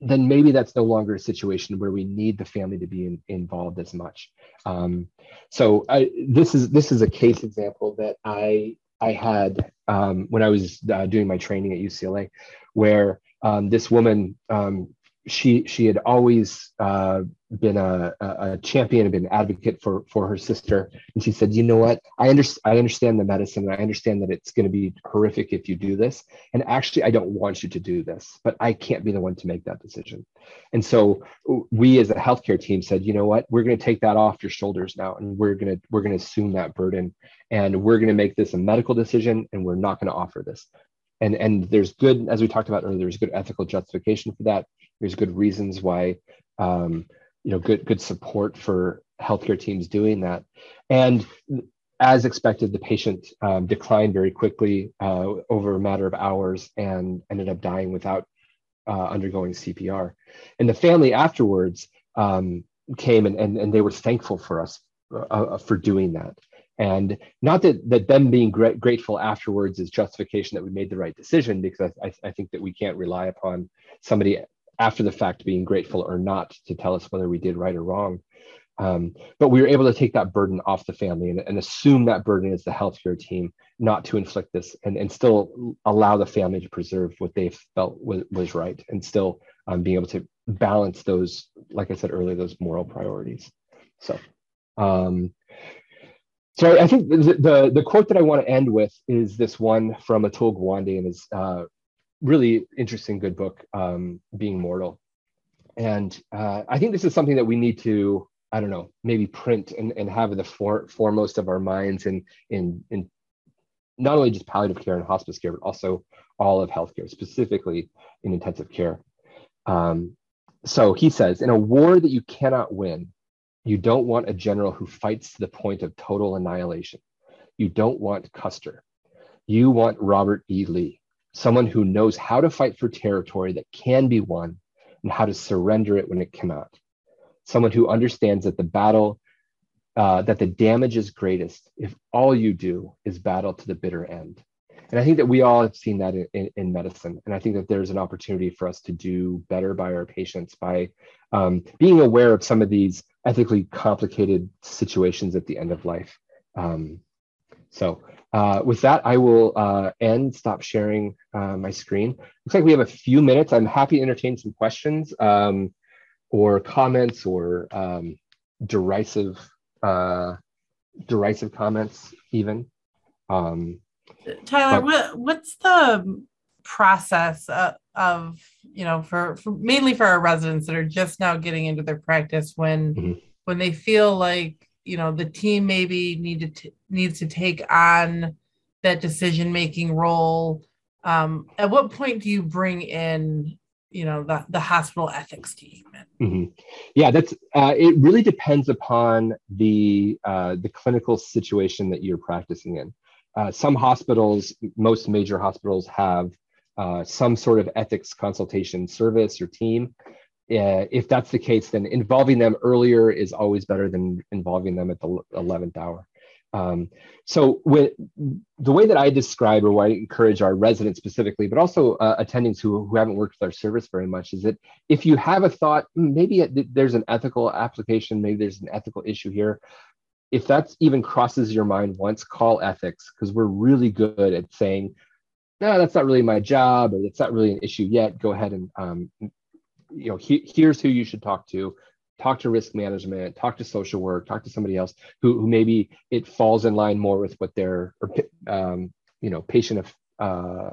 then maybe that's no longer a situation where we need the family to be in, involved as much. Um, so I, this is this is a case example that I I had um, when I was uh, doing my training at UCLA, where um, this woman um, she she had always uh, been a, a champion and been an advocate for for her sister. And she said you know what? I understand i understand the medicine and i understand that it's going to be horrific if you do this. And actually i don't want you to do this but i can't be the one to make that decision. And so we as a healthcare team said you know what? We're going to take that off your shoulders now and we're going to we're going to assume that burden. And we're going to make this a medical decision and we're not going to offer this and and there's good as we talked about earlier there's good ethical justification for that. There's good reasons why um, you know good good support for healthcare teams doing that. And as expected the patient um, declined very quickly uh, over a matter of hours and ended up dying without uh, undergoing cpr and the family afterwards um, came and, and, and they were thankful for us uh, uh for doing that and not that that them being gra- grateful afterwards is justification that we made the right decision because I, I think that we can't rely upon somebody after the fact being grateful or not to tell us whether we did right or wrong. Um, but we were able to take that burden off the family and, and, assume that burden as the healthcare team not to inflict this and, and still allow the family to preserve what they felt was, was right and still um, being able to balance those, like I said earlier, those moral priorities. So, um, so I think the, the, the quote that I want to end with is this one from Atul Gawande in his uh, really interesting, good book, um, Being Mortal. And uh, I think this is something that we need to, I don't know, maybe print and, and have in the for, foremost of our minds in, in, in not only just palliative care and hospice care, but also all of healthcare, specifically in intensive care. Um, so he says, in a war that you cannot win, you don't want a general who fights to the point of total annihilation. You don't want Custer. You want Robert E. Lee. someone who knows how to fight for territory that can be won and how to surrender it when it cannot. Someone who understands that the battle, uh, that the damage is greatest if all you do is battle to the bitter end. And I think that we all have seen that in, in, in medicine. And I think that there's an opportunity for us to do better by our patients by um, being aware of some of these ethically complicated situations at the end of life. Um, so uh, with that, I will uh, end, stop sharing uh, my screen. Looks like we have a few minutes. I'm happy to entertain some questions um, or comments or um, derisive, uh, derisive comments even. Tyler, but, what, what's the process uh, of, you know, for, for, mainly for our residents that are just now getting into their practice when, mm-hmm. when they feel like you know the team maybe needed to needs to take on that decision making role um, at what point do you bring in you know the, the hospital ethics team mm-hmm. yeah that's uh, it really depends upon the uh, the clinical situation that you're practicing in uh, some hospitals most major hospitals have uh, some sort of ethics consultation service or team uh, if that's the case, then involving them earlier is always better than involving them at the 11th hour. Um, so when, the way that I describe or why I encourage our residents specifically, but also uh, attendings who, who haven't worked with our service very much is that if you have a thought, hmm, maybe there's an ethical application, maybe there's an ethical issue here. If that even crosses your mind once, call ethics because we're really good at saying, no, that's not really my job or not really an issue yet. Go ahead and um, you know, he, here's who you should talk to. Talk to risk management, talk to social work, talk to somebody else who, who maybe it falls in line more with what their, or, um, you know, patient of, uh,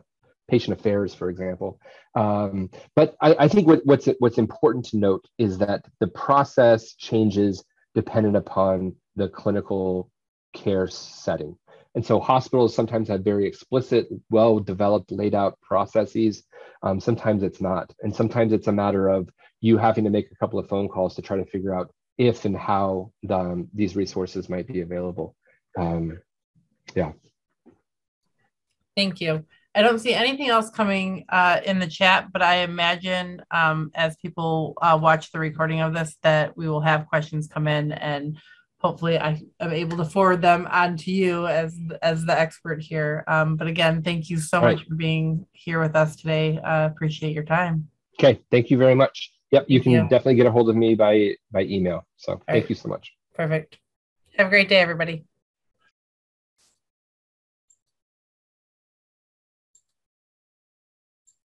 patient affairs, for example. Um, but I, I, think what, what's what's important to note is that the process changes dependent upon the clinical care setting. And so hospitals sometimes have very explicit, well developed, laid out processes. Um, sometimes it's not. And sometimes it's a matter of you having to make a couple of phone calls to try to figure out if and how the, um, these resources might be available. Um, yeah. Thank you. I don't see anything else coming uh, in the chat, but I imagine um, as people uh, watch the recording of this that we will have questions come in and hopefully I am able to forward them on to you as as the expert here. Um, but again, thank you so All much right. for being here with us today. Uh, appreciate your time. Okay, thank you very much. Yep, you can definitely get a hold of me by by email. So All thank right. you so much. Perfect. Have a great day, everybody.